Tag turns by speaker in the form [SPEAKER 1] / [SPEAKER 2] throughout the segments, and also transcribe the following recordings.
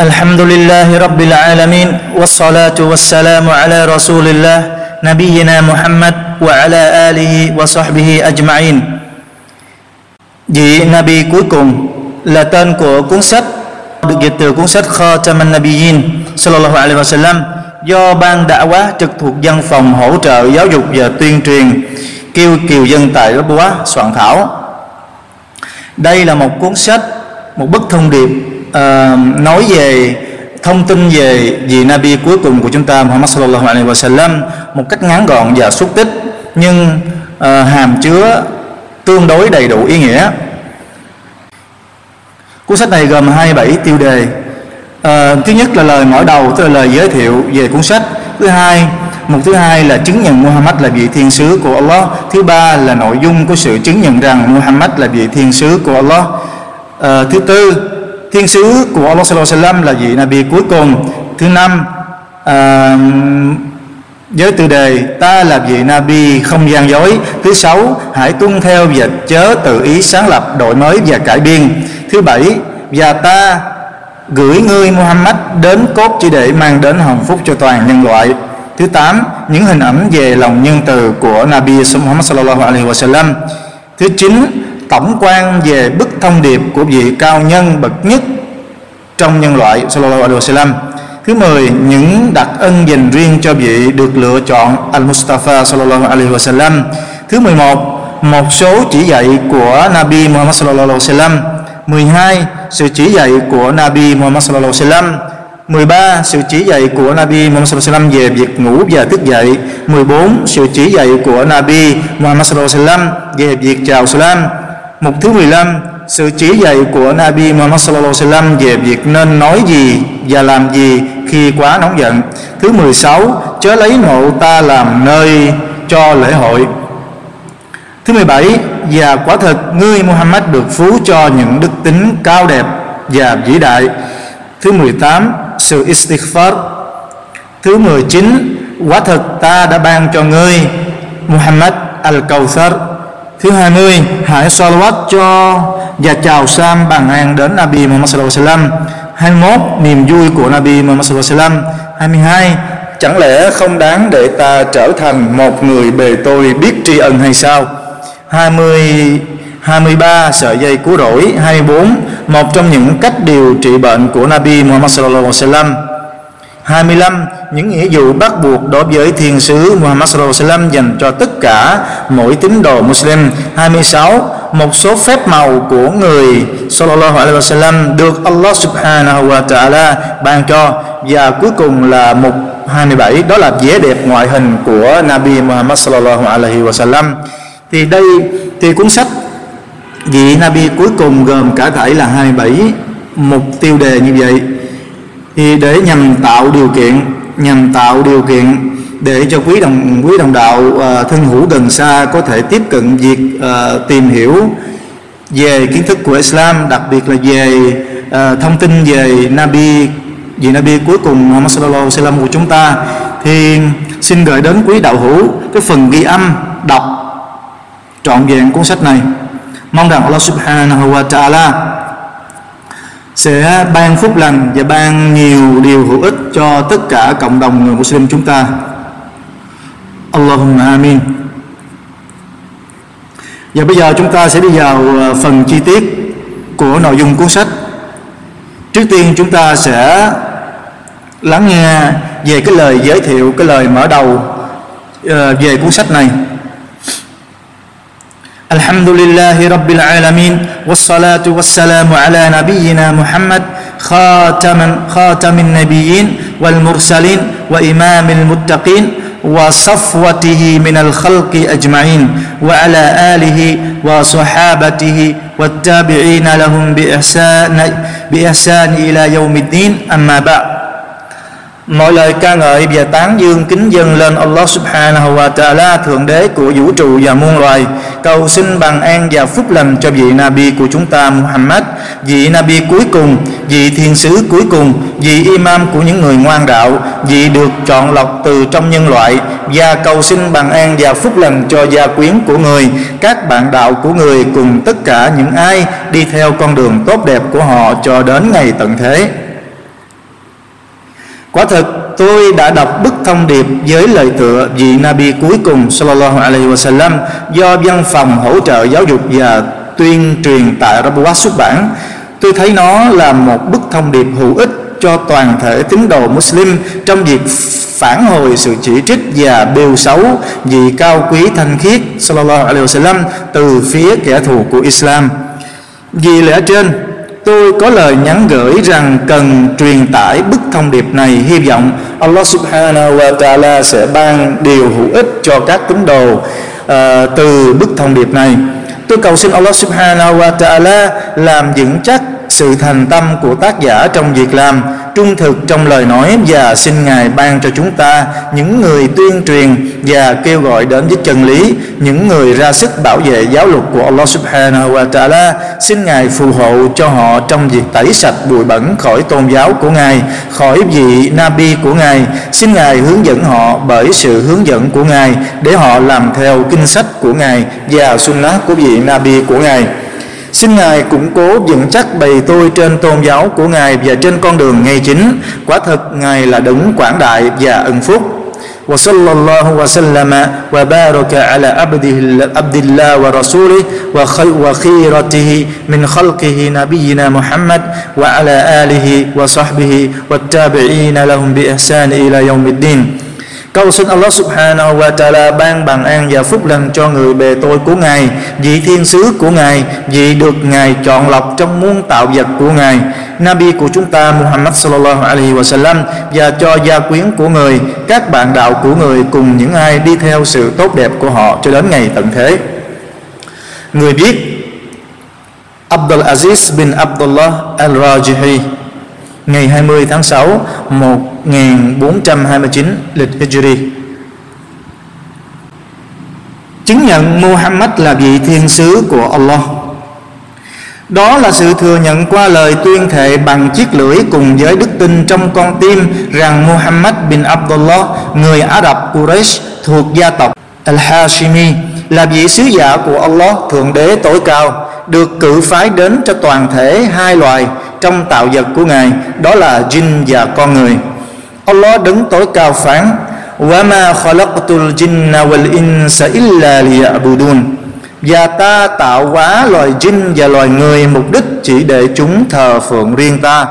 [SPEAKER 1] الحمد لله رب العالمين والصلاة والسلام على رسول الله نبينا محمد وعلى آله وصحبه أجمعين Vị Nabi cuối cùng là tên của cuốn sách được dịch từ cuốn sách Khatam an-Nabiyyin sallallahu alaihi wasallam do ban đã quá trực thuộc văn phòng hỗ trợ giáo dục và tuyên truyền kêu kiều dân tại Rabwa soạn thảo. Đây là một cuốn sách, một bức thông điệp uh, nói về thông tin về vị Nabi cuối cùng của chúng ta Muhammad sallallahu alaihi wasallam một cách ngắn gọn và xúc tích nhưng uh, hàm chứa tương đối đầy đủ ý nghĩa. Cuốn sách này gồm 27 tiêu đề. Uh, thứ nhất là lời mở đầu, tức là lời giới thiệu về cuốn sách. Thứ hai, một thứ hai là chứng nhận Muhammad là vị thiên sứ của Allah. Thứ ba là nội dung của sự chứng nhận rằng Muhammad là vị thiên sứ của Allah. À, thứ tư, thiên sứ của Allah sallallahu alaihi wasallam là vị Nabi cuối cùng. Thứ năm, à, với tiêu đề ta là vị Nabi không gian dối. Thứ sáu hãy tuân theo và chớ tự ý sáng lập đổi mới và cải biên. Thứ bảy và ta gửi ngươi Muhammad đến cốt chỉ để mang đến hồng phúc cho toàn nhân loại. Thứ tám những hình ảnh về lòng nhân từ của Nabi Muhammad sallallahu alaihi wasallam. Thứ chín tổng quan về bức thông điệp của vị cao nhân bậc nhất trong nhân loại sallallahu alaihi wasallam Thứ 10, những đặc ân dành riêng cho vị được lựa chọn Al-Mustafa sallallahu alaihi wasallam. Thứ 11, một số chỉ dạy của Nabi Muhammad sallallahu alaihi wasallam. 12, sự chỉ dạy của Nabi Muhammad sallallahu alaihi wasallam. 13. Sự chỉ dạy của Nabi Muhammad sallallahu alaihi wasallam về việc ngủ và thức dậy. 14. Sự chỉ dạy của Nabi Muhammad sallallahu alaihi wasallam về việc chào salam. Mục thứ 15 sự chỉ dạy của Nabi Muhammad sallallahu alaihi wasallam về việc nên nói gì và làm gì khi quá nóng giận. Thứ 16, chớ lấy mộ ta làm nơi cho lễ hội. Thứ 17, và quả thật ngươi Muhammad được phú cho những đức tính cao đẹp và vĩ đại. Thứ 18, sự istighfar. Thứ 19, quả thật ta đã ban cho ngươi Muhammad al-Kawthar. Thứ 20, hãy salawat cho và chào Sam bằng an đến Nabi Muhammad sallallahu alaihi wasallam. 21 niềm vui của Nabi Muhammad sallallahu alaihi wasallam. 22 chẳng lẽ không đáng để ta trở thành một người bề tôi biết tri ân hay sao? 20 23 sợi dây cứu rỗi. 24 một trong những cách điều trị bệnh của Nabi Muhammad sallallahu alaihi wasallam. 25 những nghĩa vụ bắt buộc đối với thiên sứ Muhammad sallallahu alaihi wasallam dành cho tất cả mỗi tín đồ Muslim. 26 một số phép màu của người sallallahu alaihi wasallam được Allah subhanahu wa ta'ala ban cho. Và cuối cùng là mục 27 đó là vẻ đẹp ngoại hình của Nabi Muhammad sallallahu alaihi wasallam. Thì đây, thì cuốn sách vị Nabi cuối cùng gồm cả thảy là 27 mục tiêu đề như vậy thì để nhằm tạo điều kiện nhằm tạo điều kiện để cho quý đồng quý đồng đạo uh, thân hữu gần xa có thể tiếp cận việc uh, tìm hiểu về kiến thức của Islam đặc biệt là về uh, thông tin về Nabi vị Nabi cuối cùng Muhammad sallallahu alaihi wasallam của chúng ta thì xin gửi đến quý đạo hữu cái phần ghi âm đọc trọn vẹn cuốn sách này. Mong rằng Allah subhanahu wa ta'ala sẽ ban phúc lành và ban nhiều điều hữu ích cho tất cả cộng đồng người Muslim chúng ta. Allahumma amin. Và bây giờ chúng ta sẽ đi vào ờ, phần chi tiết của nội dung cuốn sách. Trước tiên chúng ta sẽ lắng nghe về cái lời giới thiệu, cái lời mở đầu ờ, về cuốn sách này. الحمد لله رب العالمين والصلاة والسلام على نبينا محمد خاتم خاتم النبيين والمرسلين وإمام المتقين وصفوته من الخلق أجمعين وعلى آله وصحابته والتابعين لهم بإحسان, بإحسان إلى يوم الدين. أما بعد Mọi lời ca ngợi và tán dương kính dâng lên Allah subhanahu wa ta'ala Thượng đế của vũ trụ và muôn loài. Cầu xin bằng an và phúc lành cho vị Nabi của chúng ta Muhammad Vị Nabi cuối cùng, vị thiên sứ cuối cùng Vị imam của những người ngoan đạo Vị được chọn lọc từ trong nhân loại. Và cầu xin bằng an và phúc lành cho gia quyến của người Các bạn đạo của người cùng tất cả những ai đi theo con đường tốt đẹp của họ cho đến ngày tận thế quả thực tôi đã đọc bức thông điệp với lời tựa vị Nabi cuối cùng sallallahu alaihi wasallam do văn phòng hỗ trợ giáo dục và tuyên truyền tại Rabuat xuất bản tôi thấy nó là một bức thông điệp hữu ích cho toàn thể tín đồ Muslim trong việc phản hồi sự chỉ trích và bêu xấu vì cao quý thanh khiết sallallahu alaihi wasallam từ phía kẻ thù của Islam. Vì lẽ trên, tôi có lời nhắn gửi rằng cần truyền tải bức thông điệp này. Hy vọng Allah subhanahu wa ta'ala sẽ ban điều hữu ích cho các tín đồ uh, từ bức thông điệp này. Tôi cầu xin Allah subhanahu wa ta'ala làm vững chắc sự thành tâm của tác giả trong việc làm trung thực trong lời nói và xin Ngài ban cho chúng ta những người tuyên truyền và kêu gọi đến với chân lý, những người ra sức bảo vệ giáo luật của Allah Subhanahu wa Ta'ala. Xin Ngài phù hộ cho họ trong việc tẩy sạch bụi bẩn khỏi tôn giáo của Ngài, khỏi vị Nabi của Ngài. Xin Ngài hướng dẫn họ bởi sự hướng dẫn của Ngài để họ làm theo kinh sách của Ngài và sunnah của vị Nabi của Ngài. Xin Ngài củng cố vững chắc bày tôi trên tôn giáo của Ngài và trên con đường ngay chính. Quả thật Ngài là đấng quảng đại và ân phúc. وصلى الله وسلم وبارك على عبده عبد الله ورسوله وخيرته من خلقه نبينا محمد وعلى آله وصحبه والتابعين لهم بإحسان إلى يوم الدين Cầu xin Allah subhanahu wa ta'ala ban bằng an và phúc lành cho người bề tôi của Ngài, vị thiên sứ của Ngài, vị được Ngài chọn lọc trong muôn tạo vật của Ngài, Nabi của chúng ta Muhammad sallallahu alaihi wa sallam và cho gia quyến của người, các bạn đạo của người cùng những ai đi theo sự tốt đẹp của họ cho đến ngày tận thế. Người biết Abdul Aziz bin Abdullah al-Rajihi ngày 20 tháng 6 1429 lịch Hijri. Chứng nhận Muhammad là vị thiên sứ của Allah. Đó là sự thừa nhận qua lời tuyên thệ bằng chiếc lưỡi cùng với đức tin trong con tim rằng Muhammad bin Abdullah, người Ả Rập Quraysh thuộc gia tộc Al-Hashimi là vị sứ giả của Allah, Thượng Đế tối cao, được cử phái đến cho toàn thể hai loài trong tạo vật của Ngài, đó là jin và con người. Allah đứng tối cao phán: Wa ma khalaqtul jinna wal insa illa liya'budun." Và ta tạo hóa loài jin và loài người mục đích chỉ để chúng thờ phượng riêng ta.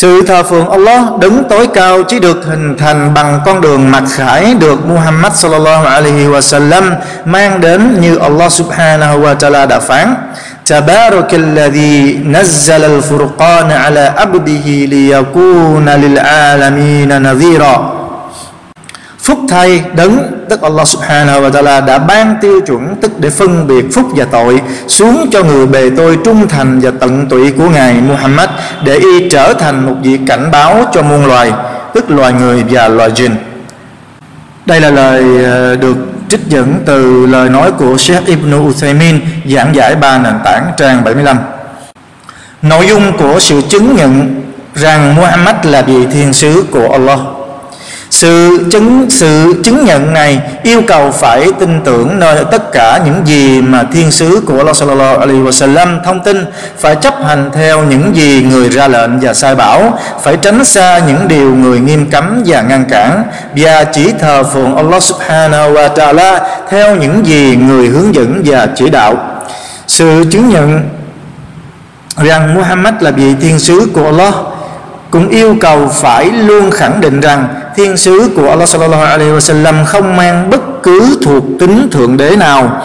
[SPEAKER 1] sự thờ phượng Allah đứng tối cao chỉ được hình thành bằng con đường mặc khải được Muhammad sallallahu alaihi wasallam mang đến như Allah subhanahu wa ta'ala đã phán تبارك الذي نزل الفرقان على عبده ليكون للعالمين نذيرا Phúc thay đấng, tức Allah subhanahu wa ta'ala đã ban tiêu chuẩn tức để phân biệt phúc và tội xuống cho người bề tôi trung thành và tận tụy của Ngài Muhammad để y trở thành một vị cảnh báo cho muôn loài, tức loài người và loài jinn. Đây là lời ờ, được trích dẫn từ lời nói của Sheikh Ibn Uthaymin giảng giải ba nền tảng trang 75. Nội dung của sự chứng nhận rằng Muhammad là vị thiên sứ của Allah sự chứng sự chứng nhận này yêu cầu phải tin tưởng nơi tất cả những gì mà thiên sứ của Allah sallallahu alaihi wasallam thông tin, phải chấp hành theo những gì người ra lệnh và sai bảo, phải tránh xa những điều người nghiêm cấm và ngăn cản. Và chỉ thờ phượng Allah subhanahu wa ta'ala theo những gì người hướng dẫn và chỉ đạo. Sự chứng nhận rằng Muhammad là vị thiên sứ của Allah cũng yêu cầu phải luôn khẳng định rằng thiên sứ của Allah sallallahu alaihi wasallam không mang bất cứ thuộc tính thượng đế nào,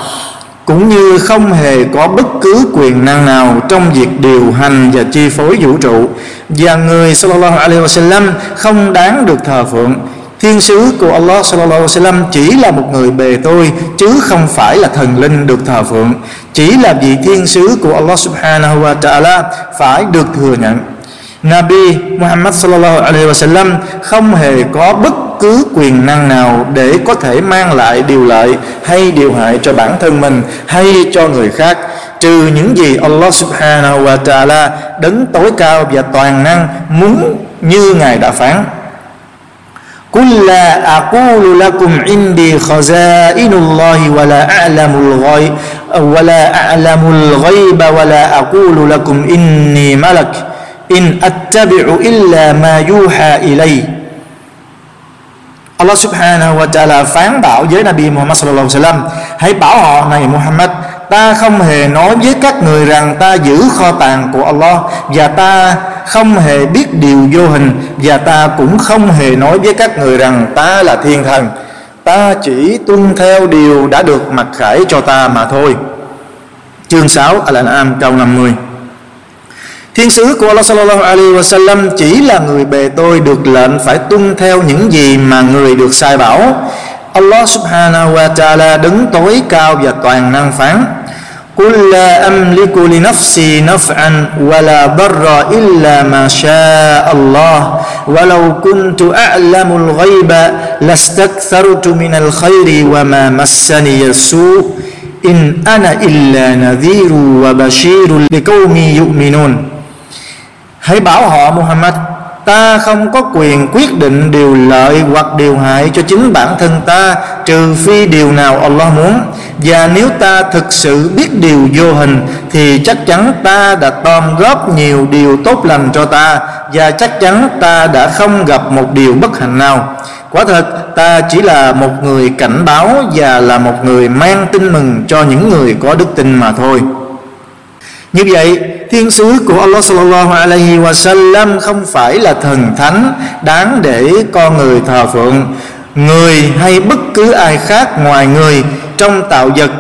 [SPEAKER 1] cũng như không hề có bất cứ quyền năng nào trong việc điều hành và chi phối vũ trụ. Và người sallallahu alaihi wasallam không đáng được thờ phượng. Thiên sứ của Allah sallallahu alaihi wasallam chỉ là một người bề tôi, chứ không phải là thần linh được thờ phượng. Chỉ là vị thiên sứ của Allah subhanahu wa ta'ala phải được thừa nhận. Nabi Muhammad sallallahu alaihi wasallam không hề có bất cứ quyền năng nào để có thể mang lại điều lợi hay điều hại cho bản thân mình hay cho người khác trừ những gì Allah subhanahu wa ta'ala đấng tối cao và toàn năng muốn như ngài đã phán قل لا أقول لكم عندي خزائن الله ولا أعلم الغيب ولا أعلم الغيب ولا أقول لكم إني ملك in attabi'u illa ma yuha ilay. Allah subhanahu wa ta'ala phán bảo với Nabi Muhammad sallallahu alaihi wasallam, hãy bảo họ, này Muhammad, ta không hề nói với các người rằng ta giữ kho tàng của Allah và ta không hề biết điều vô hình và ta cũng không hề nói với các người rằng ta là thiên thần. Ta chỉ tuân theo điều đã được mặc khải cho ta mà thôi. Chương 6 Al-An'am, câu 50 Thiên sứ của Allah sallallahu alaihi wasallam chỉ là người bề tôi được lệnh phải tuân theo những gì mà người được sai bảo. Allah subhanahu wa ta'ala đứng tối cao và toàn năng phán قل لا أملك لنفسي نفعا ولا ضرا إلا ما شاء الله ولو كنت أعلم الغيب لاستكثرت من الخير وما مسني السوء إن أنا إلا نذير وبشير لقوم يؤمنون Hãy bảo họ, Muhammad, Ta không có quyền quyết định điều lợi hoặc điều hại cho chính bản thân ta, Trừ phi điều nào Allah muốn. Và nếu ta thực sự biết điều vô hình, Thì chắc chắn ta đã tóm góp nhiều điều tốt lành cho ta, Và chắc chắn ta đã không gặp một điều bất hạnh nào. Quả thật, ta chỉ là một người cảnh báo Và là một người mang tin mừng cho những người có đức tin mà thôi như vậy, thiên sứ của Allah sallallahu alaihi wa sallam không phải là thần thánh đáng để con người thờ phượng. Người hay bất cứ ai khác ngoài người trong tạo vật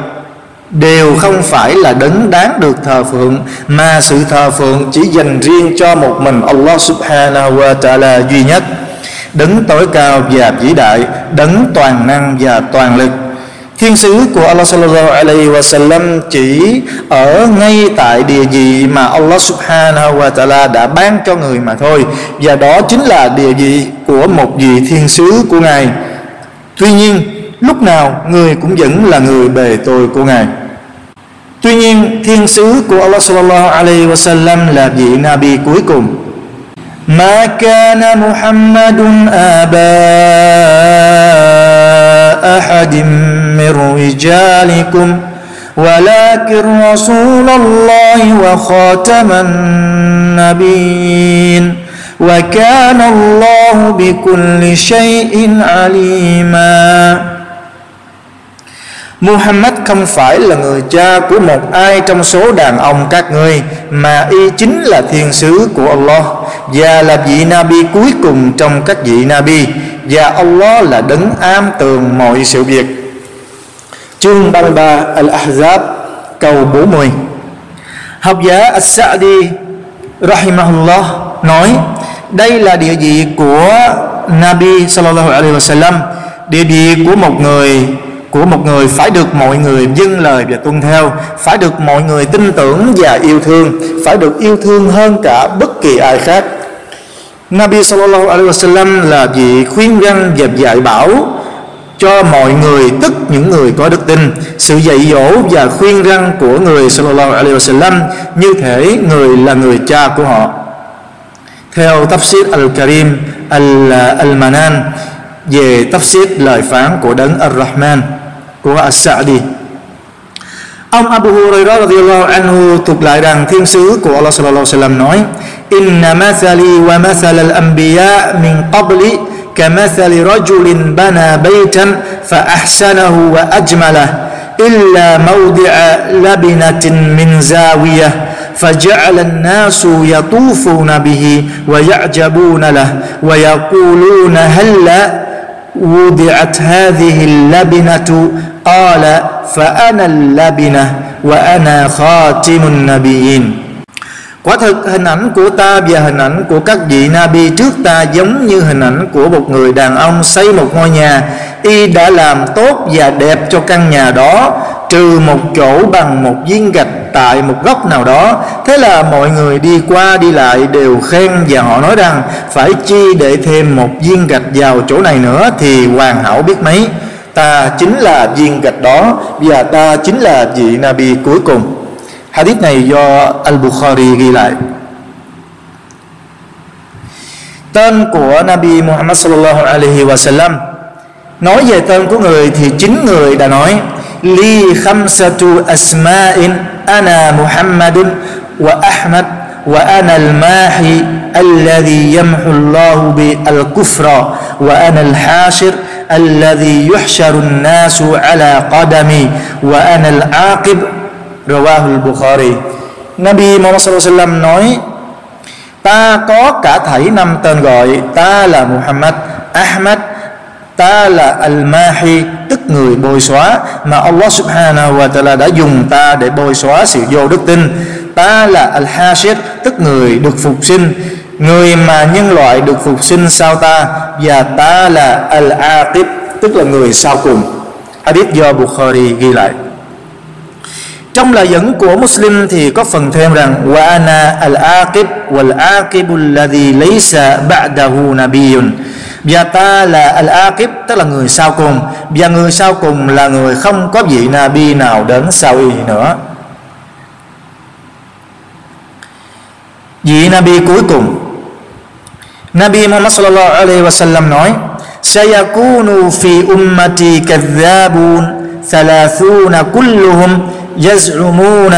[SPEAKER 1] đều không phải là đấng đáng được thờ phượng, mà sự thờ phượng chỉ dành riêng cho một mình Allah subhanahu wa ta'ala duy nhất. Đấng tối cao và vĩ đại, đấng toàn năng và toàn lực. Thiên sứ của Allah sallallahu alaihi wa sallam chỉ ở ngay tại địa vị mà Allah subhanahu wa ta'ala đã ban cho người mà thôi và đó chính là địa vị của một vị thiên sứ của ngài. Tuy nhiên, lúc nào người cũng vẫn là người bề tôi của ngài. Tuy nhiên, thiên sứ của Allah sallallahu alaihi wa sallam là vị Nabi cuối cùng. ما كان محمد آباء أحد من رجالكم ولكن رسول الله وخاتم النبيين. وكان الله بكل شيء عليما. Muhammad không phải là người cha của một ai trong số đàn ông các ngươi, mà y chính là thiên sứ của Allah. Và là vị Nabi cuối cùng trong các vị Nabi. Và Allah là đấng am tường mọi sự việc. Chương 33 Al-Ahzab, câu 40 học giả As-Sa'di rahimahullah nói, đây là địa vị của Nabi sallallahu alaihi wasallam, địa vị của một người của một người phải được mọi người dâng lời và tuân theo, phải được mọi người tin tưởng và yêu thương, phải được yêu thương hơn cả bất kỳ ai khác. Nabi sallallahu alaihi wasallam là vị khuyên răn và dạy bảo cho mọi người, tức những người có đức tin. Sự dạy dỗ và khuyên răn của người sallallahu alaihi wasallam như thể người là người cha của họ. Theo tafsir al-karim, al-manan, về tafsir lời phán của đấng ar-rahman. Của as-sa'di Ông Abu Hurairah radhiyallahu anhu thuộc lại rằng thiên sứ của Allah sallallahu alaihi wasallam nói: "Inna mathali wa mathal al-anbiya min qabli كمثل رجل بنى بيتا فأحسنه وأجمله إلا موضع لبنة من زاوية فجعل الناس يطوفون به ويعجبون له ويقولون هلا وضعت هذه اللبنة قال فأنا اللبنة وأنا خاتم النبيين. Quả thực, hình ảnh của ta và hình ảnh của các vị Nabi trước ta giống như hình ảnh của một người đàn ông xây một ngôi nhà. Y đã làm tốt và đẹp cho căn nhà đó, trừ một chỗ bằng một viên gạch tại một góc nào đó. Thế là mọi người đi qua đi lại đều khen và họ nói rằng, phải chi để thêm một viên gạch vào chỗ này nữa thì hoàn hảo biết mấy. Ta chính là viên gạch đó và ta chính là vị Nabi cuối cùng. Hadith này do Al-Bukhari ghi lại Tên của Nabi Muhammad sallallahu alaihi wa sallam Nói về tên của người thì chính người đã nói Li khamsatu asma'in ana Muhammadun wa Ahmad وأنا الماحي الذي يمحو الله بالكفر وأنا الحاشر الذي يحشر الناس على قدمي العاقب Rawahul Bukhari Nabi Muhammad sallam nói, Ta có cả thảy năm tên gọi, Ta là Muhammad, Ahmad, Ta là Al-Mahi, Tức người bôi xóa Mà Allah subhanahu wa ta'ala đã dùng ta Để bôi xóa sự vô đức tin. Ta là Al-Hashid Tức người được phục sinh, Người mà nhân loại được phục sinh sau ta, Và ta là Al-Aqib, Tức là người sau cùng. Hadith do Bukhari ghi lại trong lời dẫn của Muslim thì có phần thêm rằng, wa ana al-aqib wal aqibul ladhi laysa ba'dahu nabiyyun và ta là al-aqib, tức là người sau cùng. Và người sau cùng là người không có vị nabi nào đến sau y nữa. Vị nabi cuối cùng. Nabi Muhammad sallallahu alaihi wasallam nói, sayakunu fi ummati kadhabun thalathuna kulluhum يزعمون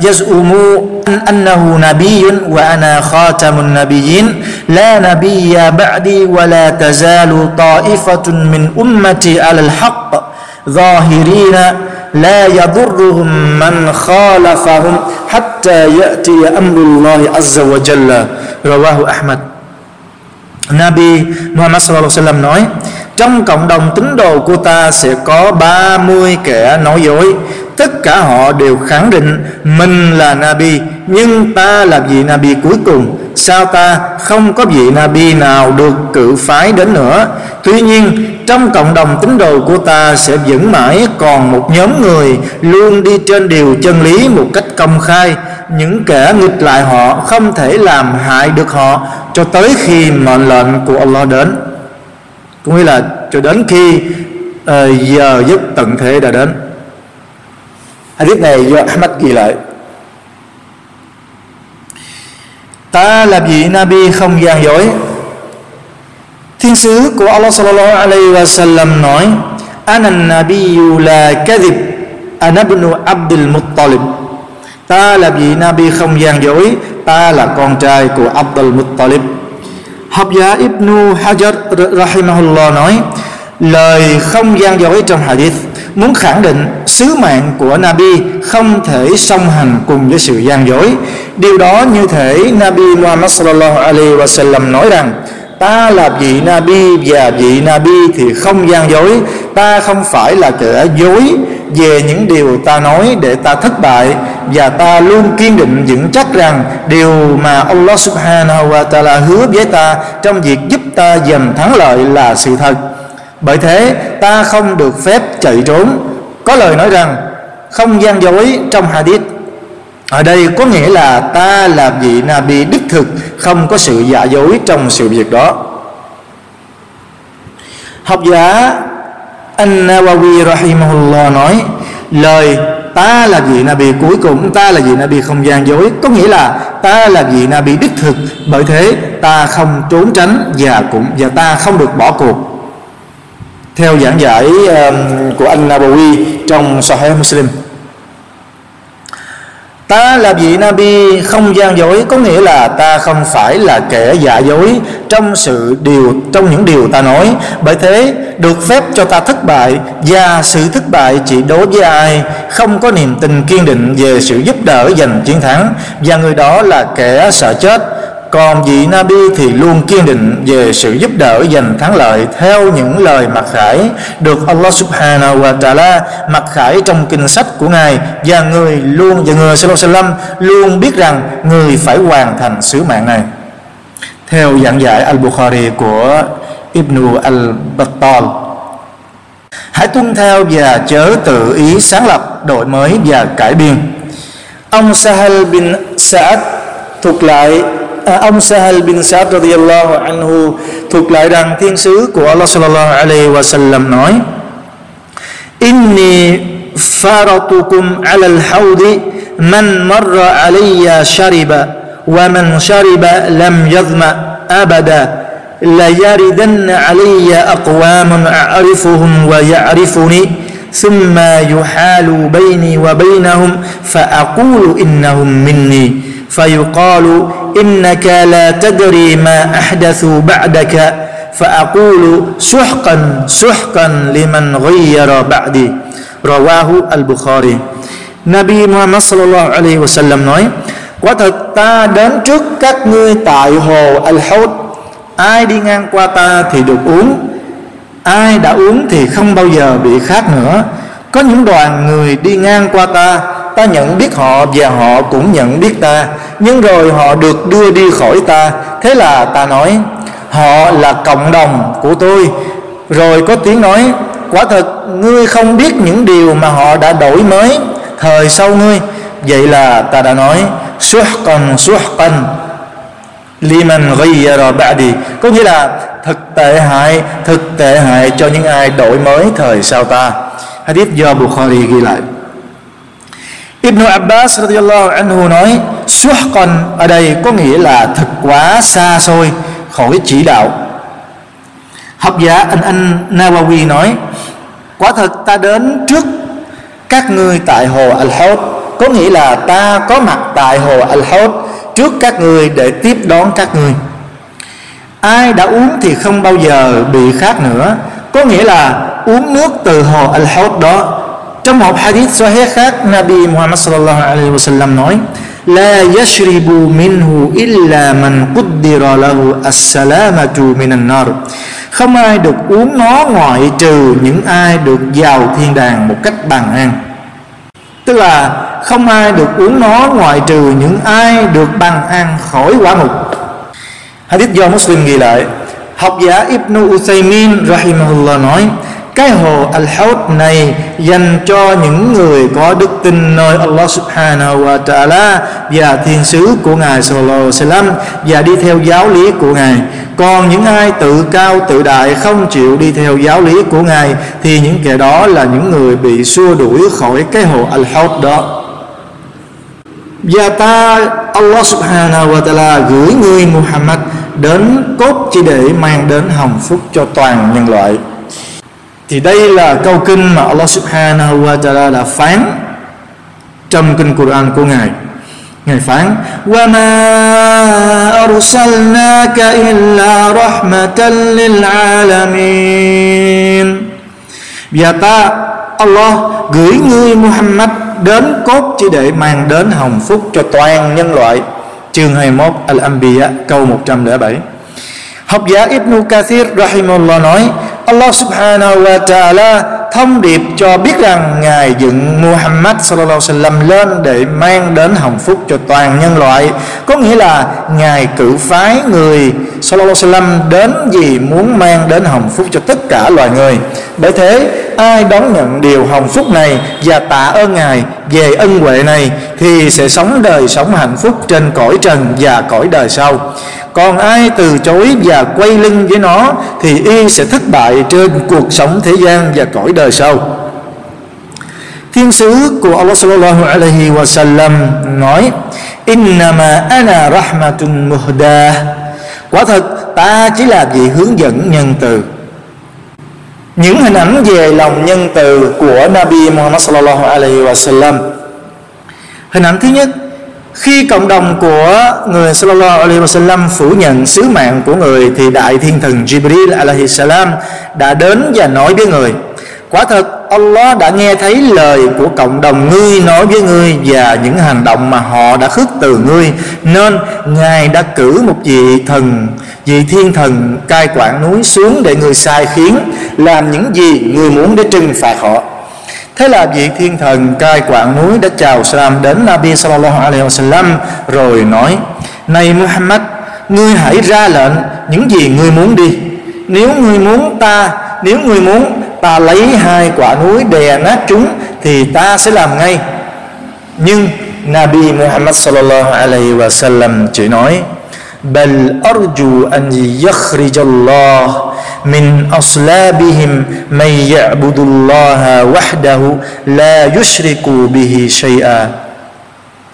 [SPEAKER 1] يزعمون أنه نبي وأنا خاتم النبيين. لا نبي بعدي ولا تزال طائفة من أمتي على الحق ظاهرين. لا يضرهم من خالفهم حتى يأتي أمر الله عز وجل. رواه أحمد. Nabi Muhammad sallallahu alaihi wasallam nói trong cộng đồng tín đồ của ta sẽ có 30 kẻ nói dối. Tất cả họ đều khẳng định mình là Nabi, nhưng ta là vị Nabi cuối cùng. Sao ta không có vị Nabi nào được cử phái đến nữa? Tuy nhiên, trong cộng đồng tín đồ của ta sẽ vẫn mãi còn một nhóm người luôn đi trên điều chân lý một cách công khai. Những kẻ nghịch lại họ không thể làm hại được họ cho tới khi mệnh lệnh của Allah đến cũng nghĩa là cho đến khi uh, giờ giấc tận thế đã đến. Hadith này do Ahmad ghi lại. Ta làm gì? Nabi không gian dối Thiên sứ của Allah sallallahu alaihi wa sallam nói Ana nabiyyu la kadhib Ana ibn Abdul Muttalib. Ta là vị Nabi không gian dối? Ta là con trai của Abdul Muttalib. Học giả Ibn Hajar Rahimahullah nói, Lời không gian dối trong hadith muốn khẳng định sứ mạng của Nabi không thể song hành cùng với sự gian dối. Điều đó như thể Nabi Muhammad sallallahu alaihi wasallam nói rằng, ta là vị Nabi và vị Nabi thì không gian dối ta không phải là kẻ dối về những điều ta nói để ta thất bại và ta luôn kiên định vững chắc rằng điều mà Allah subhanahu wa ta'ala hứa với ta trong việc giúp ta giành thắng lợi là sự thật. Bởi thế, ta không được phép chạy trốn. Có lời nói rằng, không gian dối trong hadith. Ở đây có nghĩa là ta là vị Nabi đích thực, không có sự giả dối trong sự việc đó. Học giả An-Nawawi rahimahullah nói, lời ta là vị Nabi cuối cùng ta là vị Nabi không gian dối có nghĩa là ta là vị Nabi đích thực. Bởi thế ta không trốn tránh và cũng và ta không được bỏ cuộc. Theo giảng giải um, của anh Nabawi trong Sahih Muslim. Ta là vị Nabi, không gian dối, Có nghĩa là ta không phải là kẻ giả dối Trong sự điều, trong những điều ta nói. Bởi thế, được phép cho ta thất bại, Và sự thất bại chỉ đối với ai Không có niềm tin kiên định về sự giúp đỡ giành chiến thắng, Và người đó là kẻ sợ chết còn vị Nabi thì luôn kiên định về sự giúp đỡ giành thắng lợi theo những lời mặc khải được Allah Subhanahu wa Taala mặc khải trong kinh sách của ngài và người luôn và người Sallallahu luôn biết rằng người phải hoàn thành sứ mạng này. Theo giảng giải Al-Bukhari của Ibn al-Battal Hãy tuân theo và chớ tự ý sáng lập, đổi mới và cải biên. Ông Sahal bin Sa'ad thuộc lại À, ông Sahal bin Sa'd radiyallahu anhu thuộc lại rằng thiên sứ của Allah sallallahu alaihi wasallam nói Inni faratukum ala al-hawdi man marra alayya shariba wa man shariba lam yadhma abada la yaridanna alayya aqwamun a'rifuhum wa ya'rifuni ثم يحال بيني وبينهم فأقول إنهم مني فيقال إنك لا تدري ما أحدثوا بعدك فأقول سحقا سحقا لمن غير بعدي رواه البخاري Nabi Muhammad sallallahu alaihi wasallam nói Quả thật ta đến trước các ngươi tại hồ Al-Hawd Ai đi ngang qua ta thì được uống Ai đã uống thì không bao giờ bị khát nữa Có những đoàn người đi ngang qua ta Ta nhận biết họ và họ cũng nhận biết ta. Nhưng rồi họ được đưa đi khỏi ta. Thế là ta nói, Họ là cộng đồng của tôi. Rồi có tiếng nói, Quả thật, ngươi không biết những điều mà họ đã đổi mới Thời sau ngươi. Vậy là ta đã nói, Suhqan suhqan liman ghayyara ba'di. Có nghĩa là thực tệ hại, thực tệ hại cho những ai đổi mới thời sau ta. Hadith do Bukhari ghi lại. Ibn Abbas radiyallahu anhu nói, suhqan ở đây có nghĩa là thật quá xa xôi khỏi chỉ đạo. Học giả anh anh Nawawi nói, quả thật ta đến trước các ngươi tại hồ Al-Hawd, có nghĩa là ta có mặt tại hồ Al-Hawd trước các người để tiếp đón các người ai đã uống thì không bao giờ bị khát nữa, có nghĩa là uống nước từ hồ al hawd đó trong một hadith sahih khác, Nabi Muhammad sallallahu alaihi wasallam nói: "La yashribu minhu illa man qaddara lahu as-salamatu minan. Không ai được uống nó ngoại trừ những ai được vào thiên đàng một cách bằng an. Tức là không ai được uống nó ngoại trừ những ai được bằng an khỏi quả ngục. Hadith do Muslim ghi lại. Học giả Ibn Uthaymin rahimahullah nói: cái hồ Al-Hawd này dành cho những người có đức tin nơi Allah subhanahu wa ta'ala và thiên sứ của Ngài sallallahu alaihi wasallam và đi theo giáo lý của Ngài. Còn những ai tự cao tự đại không chịu đi theo giáo lý của Ngài thì những kẻ đó là những người bị xua đuổi khỏi cái hồ Al-Hawd đó. Và ta, Allah subhanahu wa ta'ala gửi người Muhammad đến cốt chỉ để mang đến hồng phúc cho toàn nhân loại thì đây là câu kinh mà Allah subhanahu wa ta'ala đã phán trong kinh Quran của Ngài Ngài phán وَمَا أَرْسَلْنَاكَ إِلَّا رَحْمَةً لِلْعَالَمِينَ Và ta Allah gửi ngươi Muhammad đến cốt chỉ để mang đến hồng phúc cho toàn nhân loại chương 21 Al-Anbiya câu 107 học giả Ibn Kathir rahimahullah nói Allah subhanahu wa ta'ala thông điệp cho biết rằng Ngài dựng Muhammad sallallahu alaihi wasallam lên để mang đến hồng phúc cho toàn nhân loại. Có nghĩa là Ngài cử phái người sallallahu alaihi wasallam đến vì muốn mang đến hồng phúc cho tất cả loài người. Bởi thế ai đón nhận điều hồng phúc này và tạ ơn Ngài về ân huệ này, thì sẽ sống đời sống hạnh phúc trên cõi trần và cõi đời sau. Còn ai từ chối và quay lưng với nó, thì y sẽ thất bại trên cuộc sống thế gian và cõi đời sau. Thiên sứ của Allah sallallahu alaihi wa sallam nói, innama ana rahmatun muhda quả thật, ta chỉ là vị hướng dẫn nhân từ những hình ảnh về lòng nhân từ của Nabi Muhammad sallallahu alaihi wa sallam hình ảnh thứ nhất, khi cộng đồng của người sallallahu alaihi wasallam phủ nhận sứ mạng của người thì đại thiên thần Jibril alaihi salam đã đến và nói với người quả thật Allah đã nghe thấy lời của cộng đồng ngươi nói với ngươi và những hành động mà họ đã khước từ ngươi nên ngài đã cử một vị thần vị thiên thần cai quản núi xuống để người sai khiến làm những gì người muốn để trừng phạt họ Thế là vị thiên thần cai quản núi đã chào salam đến Nabi sallallahu alaihi wasallam rồi nói: "Này Muhammad, ngươi hãy ra lệnh những gì ngươi muốn đi. Nếu ngươi muốn ta, nếu ngươi muốn ta lấy hai quả núi đè nát chúng thì ta sẽ làm ngay." Nhưng Nabi Muhammad sallallahu alaihi wasallam chỉ nói: "Bal arju an yakhrijallah من أصلابهم من يعبد الله وحده لا يشرك به شيئا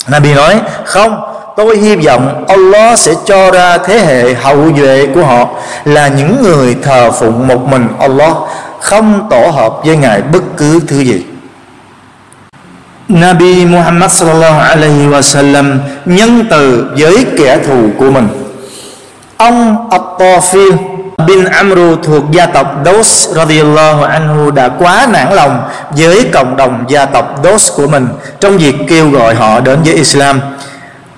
[SPEAKER 1] Nabi nói không tôi hy vọng Allah sẽ cho ra thế hệ hậu duệ của họ là những người thờ phụng một mình Allah không tổ hợp với ngài bất cứ thứ gì Nabi Muhammad sallallahu alaihi wasallam nhân từ với kẻ thù của mình ông At-Tafil bin Amru thuộc gia tộc Dos radiyallahu anhu đã quá nản lòng với cộng đồng gia tộc Dos của mình trong việc kêu gọi họ đến với Islam.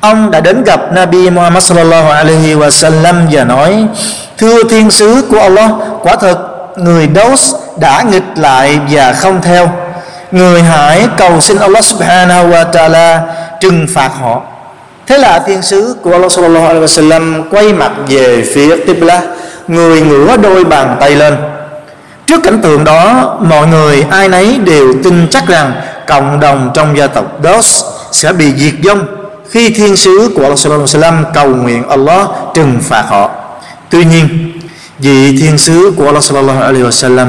[SPEAKER 1] Ông đã đến gặp Nabi Muhammad sallallahu alaihi wasallam và nói: "Thưa thiên sứ của Allah, quả thật người Dos đã nghịch lại và không theo. Người hãy cầu xin Allah subhanahu wa ta'ala trừng phạt họ." Thế là thiên sứ của Allah sallallahu alaihi wasallam quay mặt về phía Qibla, người ngửa đôi bàn tay lên trước cảnh tượng đó, mọi người ai nấy đều tin chắc rằng cộng đồng trong gia tộc Dos sẽ bị diệt vong khi thiên sứ của Allah sallallahu alaihi wasallam cầu nguyện Allah trừng phạt họ tuy nhiên vị thiên sứ của Allah sallallahu alaihi wasallam.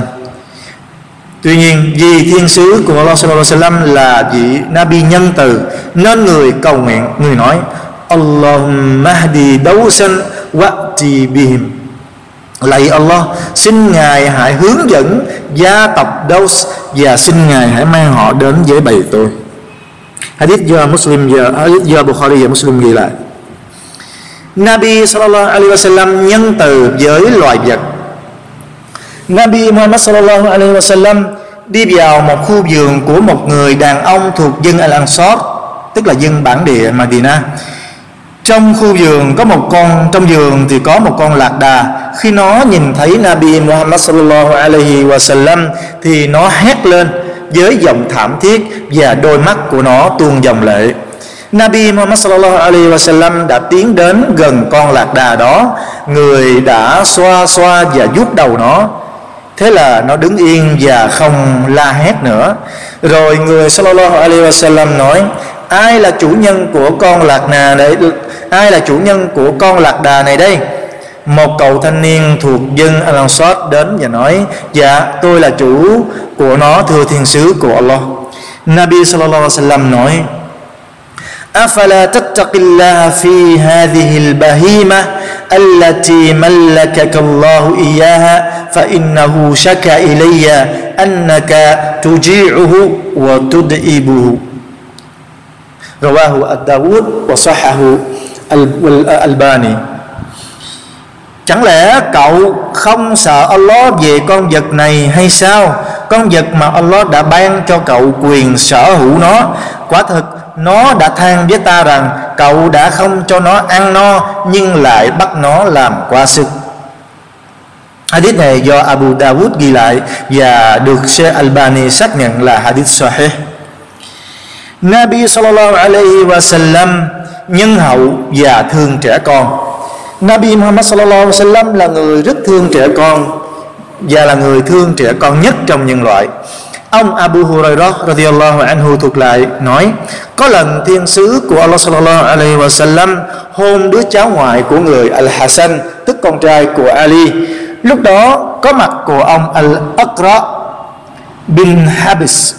[SPEAKER 1] Tuy nhiên, vì thiên sứ của Allah sallallahu alaihi wasallam là vị Nabi nhân từ, nên người cầu nguyện, người nói, Allahumma hdi dawsan wa'ti bihim. Lạy Allah, Xin Ngài hãy hướng dẫn gia tộc Daws Và xin Ngài hãy mang họ đến với bầy tôi. Hadith do Muslim giờ Hadith do Bukhari và Muslim ghi lại. Nabi sallallahu alaihi wasallam nhân từ với loài vật. Nabi Muhammad sallallahu alaihi wasallam đi vào một khu vườn của một người đàn ông thuộc dân Al-Ansar, tức là dân bản địa Medina trong khu vườn có một con, trong vườn thì có một con lạc đà. Khi nó nhìn thấy Nabi Muhammad sallallahu alaihi wasallam thì nó hét lên với giọng thảm thiết và đôi mắt của nó tuôn dòng lệ. Nabi Muhammad sallallahu alaihi wasallam đã tiến đến gần con lạc đà đó. Người đã xoa xoa và vuốt đầu nó. Thế là nó đứng yên và không la hét nữa. Rồi người sallallahu alaihi wasallam nói, ai là chủ nhân của con lạc đà này? Ai là chủ nhân của con lạc đà này đây? Một cậu thanh niên thuộc dân al ansar đến và nói dạ tôi là chủ của nó, thưa thiên sứ của Allah. Nabi sallallahu alaihi wasallam nói أفلا تتق الله في هذه البهيمة التي ملكك الله إياها فإنه شكى إلي أنك تجيعه وتدئبه رواه الداود وصححه الألباني Chẳng lẽ cậu không sợ Allah về con vật này hay sao Con vật mà Allah đã ban cho cậu quyền sở hữu nó Quả thực nó đã than với ta rằng, Cậu đã không cho nó ăn no, Nhưng lại bắt nó làm quá sức Hadith này do Abu Dawud ghi lại Và được Sheikh Albani xác nhận là hadith sahih. Nabi sallallahu alaihi wasallam, nhân hậu và thương trẻ con. Nabi Muhammad sallallahu alaihi wasallam là người rất thương trẻ con và là người thương trẻ con nhất trong nhân loại. Ông Abu Hurairah radhiyallahu anhu thuộc lại, nói, có lần thiên sứ của Allah sallallahu alaihi wasallam hôn đứa cháu ngoại của người Al Hasan tức con trai của Ali. Lúc đó có mặt của ông Al Aqra bin Habis,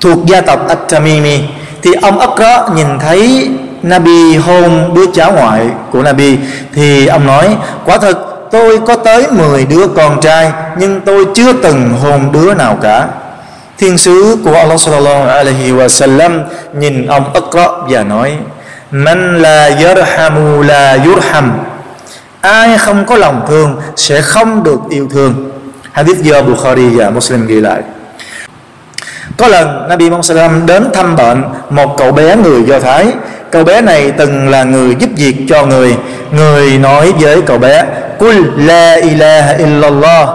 [SPEAKER 1] thuộc gia tộc At-Tamimi thì ông Aqra nhìn thấy Nabi hôn đứa cháu ngoại của Nabi, thì ông nói, quả thật tôi có tới 10 đứa con trai, nhưng tôi chưa từng hôn đứa nào cả. Thiên sứ của Allah sallallahu alaihi wasallam nhìn ông Aqra và nói, man la yarhamu la yurham. Ai không có lòng thương sẽ không được yêu thương. Hadith do Bukhari và Muslim ghi lại. Có lần Nabi Muhammad đến thăm bệnh, một cậu bé người Do Thái Cậu bé này từng là người giúp việc cho người. Người nói với cậu bé Kul la ilaha illallah.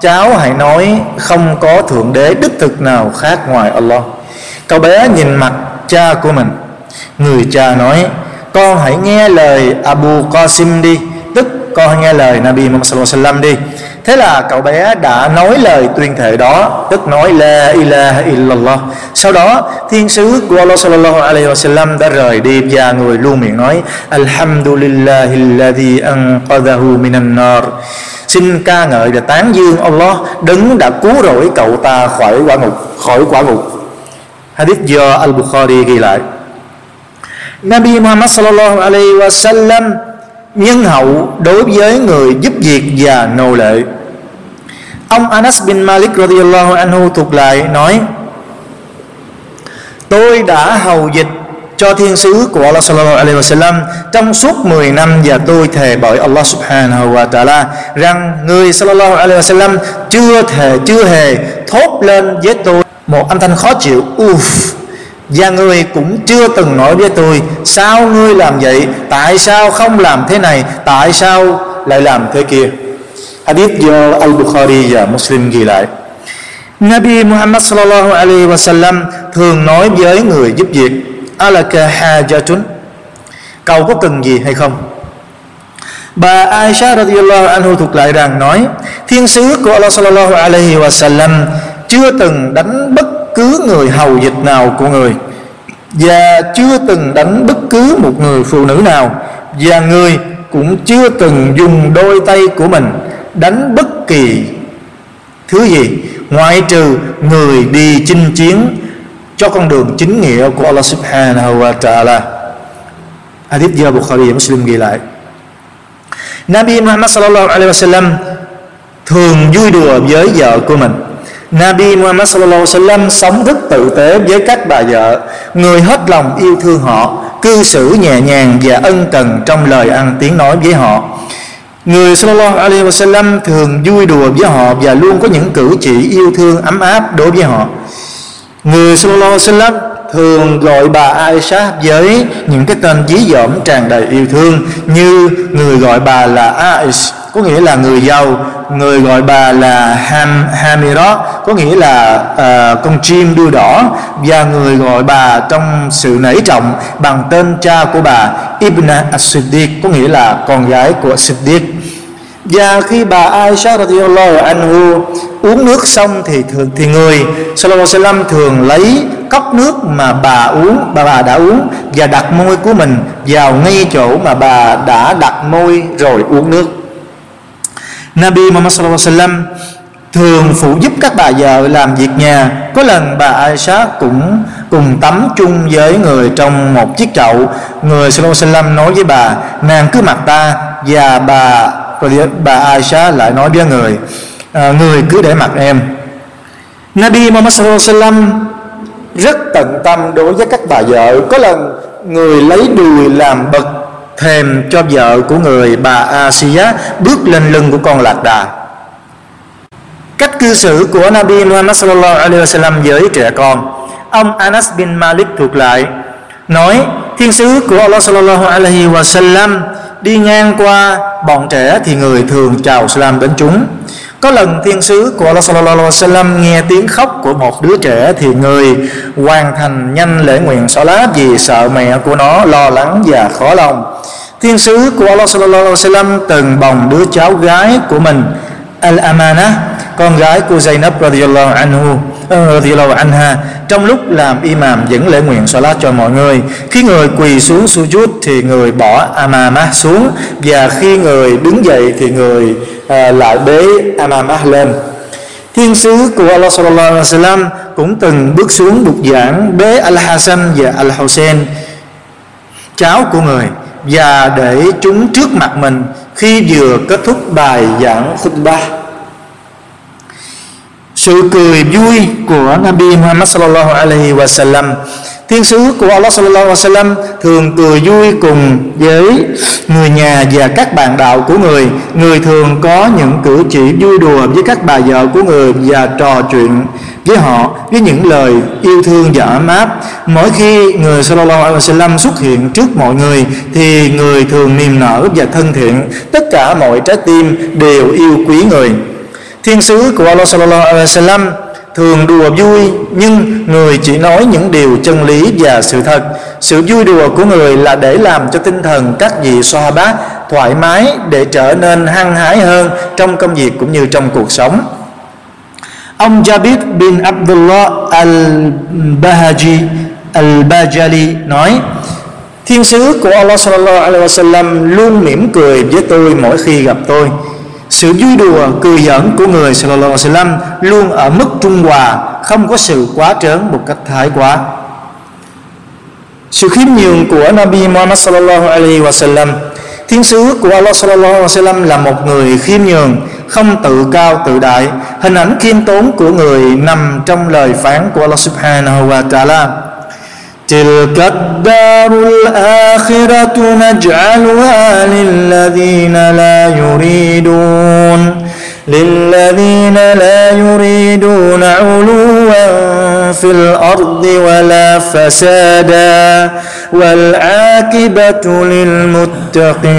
[SPEAKER 1] Cháu hãy nói, không có Thượng Đế đích thực nào khác ngoài Allah. Cậu bé nhìn mặt cha của mình. Người cha nói, Con hãy nghe lời Abu Qasim đi. Tức con hãy nghe lời Nabi Muhammad sallallahu đi. Thế là cậu bé đã nói lời tuyên thệ đó, Tức nói La ilaha illallah. Sau đó, thiên sứ của Allah sallallahu alaihi wasallam đã rời đi Và người luôn miệng nói Alhamdulillahilladhi anqadahu minan nar. Xin ca ngợi và tán dương Allah đứng đã cứu rỗi cậu ta khỏi quả ngục, Khỏi quả ngục. Hadith do Al-Bukhari ghi lại. Nabi Muhammad sallallahu alaihi wasallam nhân hậu đối với người giúp việc và nô lệ. Ông Anas bin Malik radhiyallahu anhu thuộc lại nói, tôi đã hầu dịch cho thiên sứ của Allah sallallahu alaihi wasallam trong suốt 10 năm và tôi thề bởi Allah subhanahu wa ta'ala rằng người sallallahu alaihi wasallam chưa thề, chưa hề thốt lên với tôi một âm thanh khó chịu. Uff và người cũng chưa từng nói với tôi, sao ngươi làm vậy? Tại sao không làm thế này? Tại sao lại làm thế kia? Hadith do al-Bukhari và Muslim ghi lại. Nabi Muhammad sallallahu alaihi wasallam thường nói với người giúp việc, alaka hajatun? Cậu có cần gì hay không? Bà Aisha radhiyallahu anhu thuộc lại rằng nói, thiên sứ của Allah sallallahu alaihi wasallam chưa từng đánh bất cứ người hầu dịch nào của người. Và chưa từng đánh bất cứ một người phụ nữ nào. Và người cũng chưa từng dùng đôi tay của mình đánh bất kỳ thứ gì, ngoại trừ người đi chinh chiến cho con đường chính nghĩa của Allah subhanahu wa ta'ala. Hadith do Bukhari và Muslim ghi lại. Nabi Muhammad sallallahu alaihi wasallam thường vui đùa với vợ của mình. Nabi Muhammad sallallahu alaihi wasallam sống rất tử tế với các bà vợ. Người hết lòng yêu thương họ, cư xử nhẹ nhàng và ân cần trong lời ăn tiếng nói với họ. Người sallallahu alaihi wasallam thường vui đùa với họ và luôn có những cử chỉ yêu thương ấm áp đối với họ. Người sallallahu alaihi wasallam thường gọi bà Aisha với những cái tên dí dỏm tràn đầy yêu thương như người gọi bà là Aish có nghĩa là người giàu người gọi bà là Ham Hamirot có nghĩa là uh, con chim đuôi đỏ và người gọi bà trong sự nể trọng bằng tên cha của bà Ibn as-Siddiq có nghĩa là con gái của Siddiq. Và khi bà Aisha radhiyallahu anhu uống nước xong thì thường thì người sallallahu alaihi wasallam thường lấy cốc nước mà bà uống bà bà đã uống và đặt môi của mình vào ngay chỗ mà bà đã đặt môi rồi uống nước. Nabi Muhammad sallallahu alaihi wasallam thường phụ giúp các bà vợ làm việc nhà. Có lần bà Aisha cũng cùng tắm chung với người trong một chiếc chậu. Người sallallahu alaihi wasallam nói với bà nàng cứ mặc ta. Và bà bà Aisha lại nói với người à, người cứ để mặc em. Nabi Muhammad sallallahu alaihi wasallam rất tận tâm đối với các bà vợ. Có lần người lấy đùi làm bậc thềm cho vợ của người bà Asia bước lên lưng của con lạc đà. Cách cư xử của Nabi Muhammad sallallahu alaihi wasallam với trẻ con. Ông Anas bin Malik thuộc lại, nói, thiên sứ của Allah sallallahu alaihi wasallam đi ngang qua bọn trẻ thì người thường chào salam đến chúng có lần thiên sứ của Allah sallallahu alaihi wasallam nghe tiếng khóc của một đứa trẻ thì người hoàn thành nhanh lễ nguyện salat vì sợ mẹ của nó lo lắng và khó lòng. Thiên sứ của Allah sallallahu alaihi wasallam từng bồng đứa cháu gái của mình Al-Amana con gái của Zainab radhiyallahu anhu ờ, radhiyallahu anha. Trong lúc làm imam dẫn lễ nguyện salat cho mọi người khi người quỳ xuống sujud thì người bỏ amama xuống và khi người đứng dậy thì người uh, lại bế amama lên. Thiên sứ của Allah sallallahu alaihi wasallam cũng từng bước xuống bục giảng bế Al-Hasan và Al-Hussein cháu của người và để chúng trước mặt mình khi vừa kết thúc bài giảng khutbah. Sự cười vui của Nabi Muhammad sallallahu alaihi wasallam Thiên sứ của Allah sallallahu alaihi wasallam thường cười vui cùng với người nhà và các bạn đạo của người. Người thường có những cử chỉ vui đùa với các bà vợ của người và trò chuyện với họ, với những lời yêu thương và ấm áp. Mỗi khi người sallallahu alaihi wasallam xuất hiện trước mọi người, thì người thường niềm nở và thân thiện. Tất cả mọi trái tim đều yêu quý người. Thiên sứ của Allah sallallahu alaihi wasallam thường đùa vui, nhưng người chỉ nói những điều chân lý và sự thật. Sự vui đùa của người là để làm cho tinh thần các vị bát thoải mái, để trở nên hăng hái hơn trong công việc cũng như trong cuộc sống. Ông Jabir bin Abdullah al-Bahaji, al-Bajali nói, Thiên sứ của Allah sallallahu alaihi wasallam luôn mỉm cười với tôi mỗi khi gặp tôi sự vui đùa cười giỡn của người sallallahu alaihi wasallam luôn ở mức trung hòa không có sự quá trớn một cách thái quá sự khiêm nhường của Nabi Muhammad sallallahu alaihi wasallam Thiên sứ của Allah sallallahu alaihi wasallam là một người khiêm nhường, không tự cao tự đại. Hình ảnh khiêm tốn của người nằm trong lời phán của Allah subhanahu wa ta'ala. تلك الدار الآخرة نجعلها للذين لا يريدون للذين لا يريدون علوا في الأرض ولا فسادا والعاقبة للمتقين.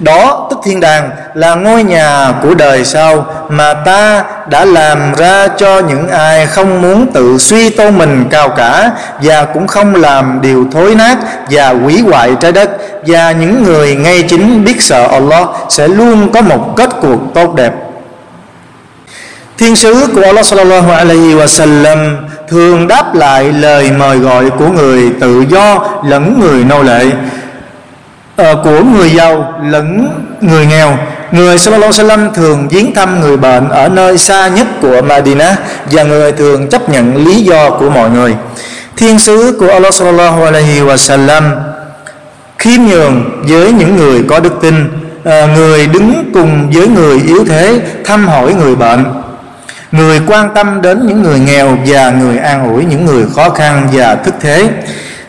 [SPEAKER 1] Đó, tức thiên đàng, là ngôi nhà của đời sau mà ta đã làm ra cho những ai không muốn tự suy tôn mình cao cả và cũng không làm điều thối nát và hủy hoại trái đất. Và những người ngay chính biết sợ Allah sẽ luôn có một kết cuộc tốt đẹp. Thiên sứ của Allah sallallahu alaihi wa sallam thường đáp lại lời mời gọi của người tự do lẫn người nô lệ uh, của người giàu lẫn người nghèo. Người sallallahu alaihi wasallam thường viếng thăm người bệnh ở nơi xa nhất của Medina và người thường chấp nhận lý do của mọi người. Thiên sứ của Allah sallallahu alaihi wasallam khiêm nhường với những người có đức tin. À, người đứng cùng với người yếu thế thăm hỏi người bệnh. Người quan tâm đến những người nghèo và người an ủi những người khó khăn và thức thế.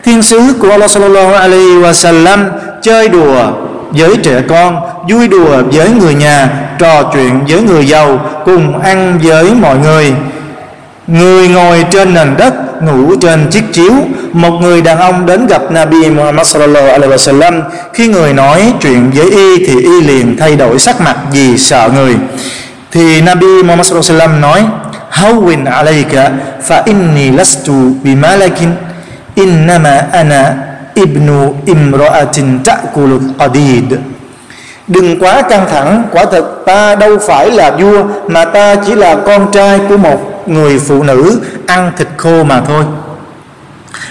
[SPEAKER 1] Thiên sứ của Allah sallallahu alaihi wasallam chơi đùa với trẻ con, vui đùa với người nhà, trò chuyện với người giàu, cùng ăn với mọi người. Người ngồi trên nền đất, ngủ trên chiếc chiếu. Một người đàn ông đến gặp Nabi Muhammad sallallahu alaihi wasallam. Khi người nói chuyện với y thì y liền thay đổi sắc mặt vì sợ người. Thì Nabi Muhammad sallallahu alaihi wasallam nói hawin alayka fa inni lastu bimalakin innama ana ibnu imra'atin ta'kulu qadid. Đừng quá căng thẳng quả thật ta đâu phải là vua mà ta chỉ là con trai của một người phụ nữ ăn thịt khô mà thôi.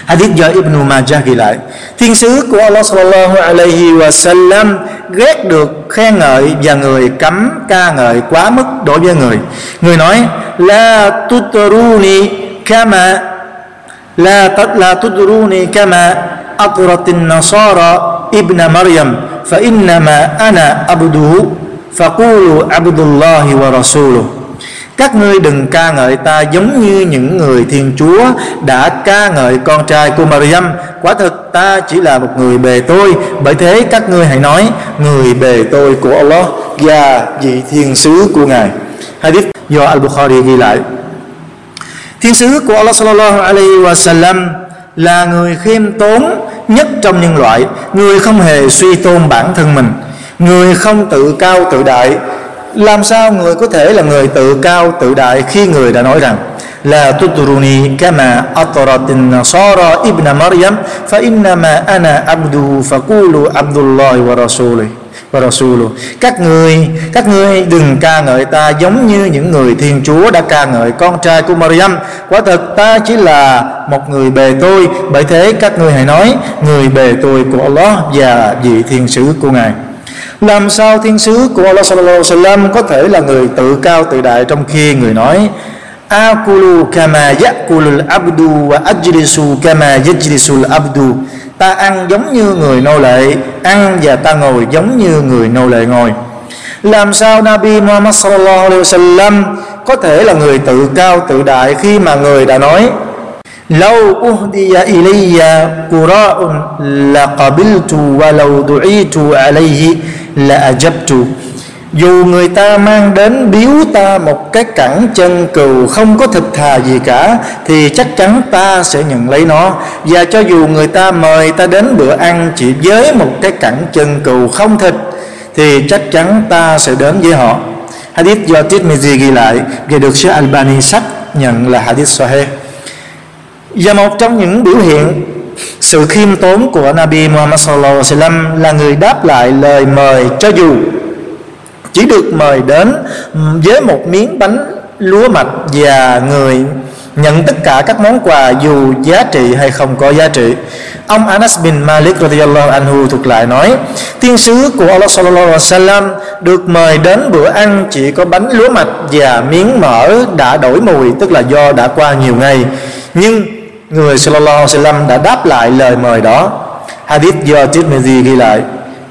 [SPEAKER 1] Hadith do Ibn Majah ghi lại. Thiên sứ của Allah sallallahu alaihi wa sallam ghét được khen ngợi và người cấm ca ngợi quá mức đối với người. Người nói La tutruni kama La, la tutruni kama aturatin النصارى ابن مريم, فإنما أنا عبده, فقولوا عبد الله ورسوله. Các ngươi đừng ca ngợi ta giống như những người thiên chúa đã ca ngợi con trai của Maryam. Quả thực ta chỉ là một người bề tôi. Bởi thế các ngươi hãy nói, người bề tôi của Allah và vị thiên sứ của ngài. Hadith do Al-Bukhari ghi lại. Thiên sứ của Allah sallallahu alaihi wasallam là người khiêm tốn nhất trong nhân loại. Người không hề suy tôn bản thân mình. Người không tự cao tự đại. Làm sao người có thể là người tự cao tự đại khi người đã nói rằng là tuturuni kama ataratin nasara ibn maryam, fa innama ana abdu faqulu abdullah wa rasulih và Rasul các người các ngươi đừng ca ngợi ta giống như những người Thiên Chúa đã ca ngợi con trai của Maryam. Quả thật ta chỉ là một người bề tôi, bởi thế các ngươi hãy nói, người bề tôi của Allah và vị thiên sứ của ngài. Làm sao thiên sứ của Allah sallallahu alaihi wasallam có thể là người tự cao tự đại trong khi người nói, akulu kama yakulul abdu wa ajlisu kama yajlisul abdu? ta ăn giống như người nô lệ, ăn và ta ngồi giống như người nô lệ ngồi. Làm sao Nabi Muhammad sallallahu alaihi wasallam có thể là người tự cao tự đại khi mà người đã nói Lâu uhdiya ilayya qura'un laqabiltu wa law du'itu alayhi la ajabtu dù người ta mang đến biếu ta một cái cẳng chân cừu không có thực thà gì cả, thì chắc chắn ta sẽ nhận lấy nó. Và cho dù người ta mời ta đến bữa ăn chỉ với một cái cẳng chân cừu không thịt, thì chắc chắn ta sẽ đến với họ. Hadith do Tirmidhi ghi lại, và được Sheikh Albani xác nhận là hadith sahih. Và một trong những biểu hiện sự khiêm tốn của Nabi Muhammad sallallahu alaihi wasallam là người đáp lại lời mời cho dù chỉ được mời đến ừ, với một miếng bánh lúa mạch và người nhận tất cả các món quà dù giá trị hay không có giá trị. Ông Anas bin Malik radiallahu anhu thuộc lại nói, tiên sứ của Allah sallallahu alaihi wasallam được mời đến bữa ăn chỉ có bánh lúa mạch và miếng mỡ đã đổi mùi, tức là do đã qua nhiều ngày. Nhưng người sallallahu alaihi wasallam đã đáp lại lời mời đó. Hadith do Tirmidhi ghi lại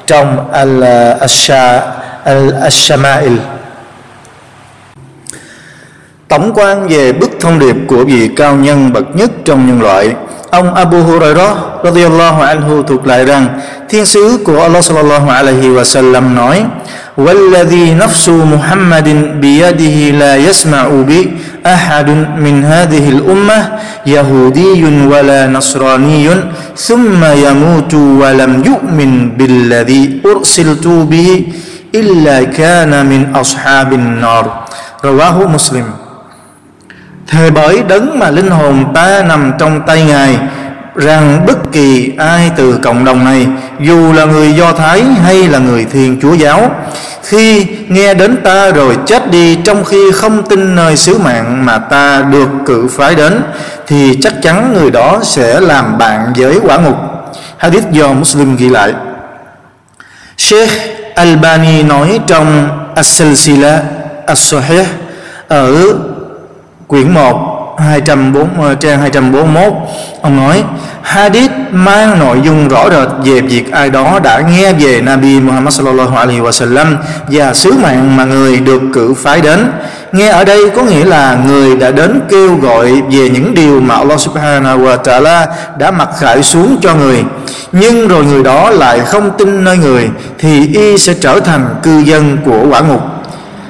[SPEAKER 1] trong al-Asha. al-Shama'il tổng quan về bức thông điệp của vị cao nhân bậc nhất trong nhân loại ông Abu Hurairah radhiyallahu anhu thuộc lại rằng thiên sứ của Allah sallallahu alaihi wa sallam nói والذي نفس محمد بيده لا يسمع بي أحد من هذه الأمة يهودي ولا نصراني ثم يموت ولم يؤمن بالذي أرسلت به illa kana min ashabin nar. Rawahu muslim. Thề bởi đấng mà linh hồn ta nằm trong tay ngài, rằng bất kỳ ai từ cộng đồng này, dù là người do thái hay là người thiên chúa giáo, khi nghe đến ta rồi chết đi trong khi không tin nơi sứ mạng mà ta được cử phái đến, thì chắc chắn người đó sẽ làm bạn với quả ngục. Hadith do muslim ghi lại. Sheikh Albani nói trong As-Silsila As-Sahih ở quyển 1 240 trang 241 ông nói hadith mang nội dung rõ rệt về việc ai đó đã nghe về Nabi Muhammad sallallahu alaihi wasallam và sứ mạng mà người được cử phái đến. Nghe ở đây có nghĩa là người đã đến kêu gọi về những điều mà Allah subhanahu wa ta'ala đã mặc khải xuống cho người. Nhưng rồi người đó lại không tin nơi người thì y sẽ trở thành cư dân của quả ngục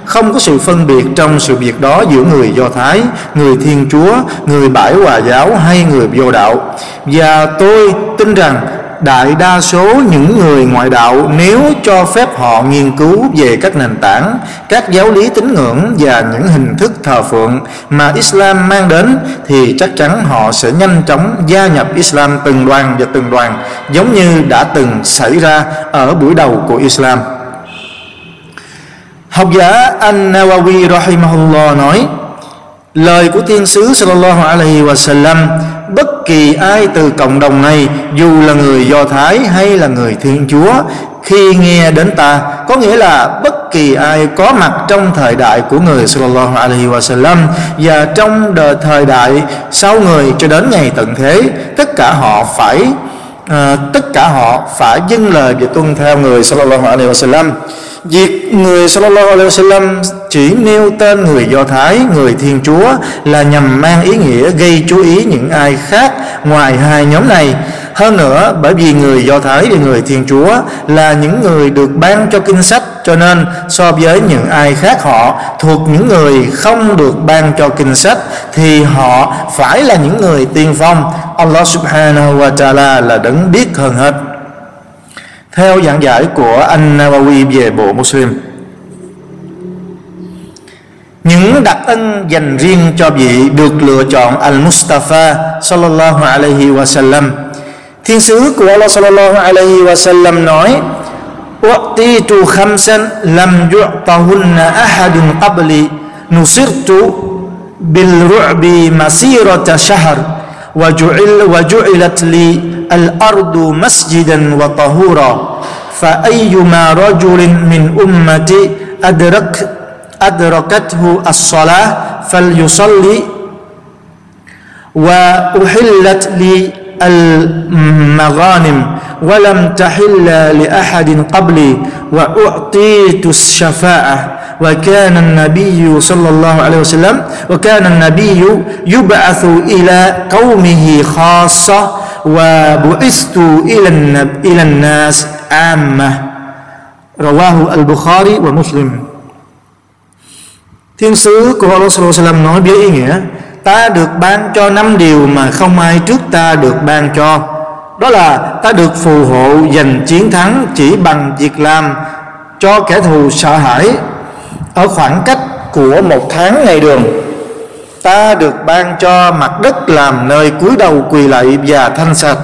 [SPEAKER 1] không có sự phân biệt trong sự việc đó giữa người Do Thái, người Thiên Chúa, người Bãi Hòa giáo hay người vô đạo. Và tôi tin rằng đại đa số những người ngoại đạo nếu cho phép họ nghiên cứu về các nền tảng, các giáo lý tín ngưỡng và những hình thức thờ phượng mà Islam mang đến thì chắc chắn họ sẽ nhanh chóng gia nhập Islam từng đoàn và từng đoàn giống như đã từng xảy ra ở buổi đầu của Islam. Học giả An-Nawawi rahimahullah nói Lời của tiên sứ sallallahu alaihi wa sallam Bất kỳ ai từ cộng đồng này Dù là người Do Thái hay là người Thiên Chúa Khi nghe đến ta Có nghĩa là bất kỳ ai có mặt trong thời đại của người sallallahu alaihi wa sallam Và trong đời thời đại sau người cho đến ngày tận thế Tất cả họ phải uh, Tất cả họ phải dâng lời và tuân theo người sallallahu alaihi wa sallam Việc người sallallahu alaihi wasallam chỉ nêu tên người Do Thái, người Thiên Chúa là nhằm mang ý nghĩa gây chú ý những ai khác ngoài hai nhóm này. Hơn nữa, bởi vì người Do Thái và người Thiên Chúa là những người được ban cho kinh sách cho nên so với những ai khác họ thuộc những người không được ban cho kinh sách thì họ phải là những người tiên phong. Allah subhanahu wa ta'ala là đấng biết hơn hết theo giảng giải của anh Nawawi về bộ Muslim, những đặc ân dành riêng cho vị được lựa chọn al Mustafa sallallahu alaihi wasallam thiên sứ của Allah sallallahu alaihi wasallam nói tu khamsan lam yu'tahunna ahadun qabli, nusirtu bil ru'bi masirata shahr. وجعل وجعلت لي الأرض مسجدا وطهورا. فأيما رجل من أمتي أدرك أدركته الصلاة فليصلي. وأحلت لي المغانم ولم تحل لأحد قبلي وأعطيت الشفاعة. وكان النبي صلى الله عليه وسلم وكان النبي يبعث إلى قومه خاصة وبعثت إلى إلى الناس عامة. رواه البخاري ومسلم. Thiên sứ của Allah nói với ý Ta được ban cho năm điều mà không ai trước ta được ban cho. Đó là ta được phù hộ giành chiến thắng chỉ bằng việc làm cho kẻ thù sợ hãi Ở khoảng cách của một tháng ngày đường. Ta được ban cho mặt đất làm nơi cúi đầu quỳ lạy và thanh sạch.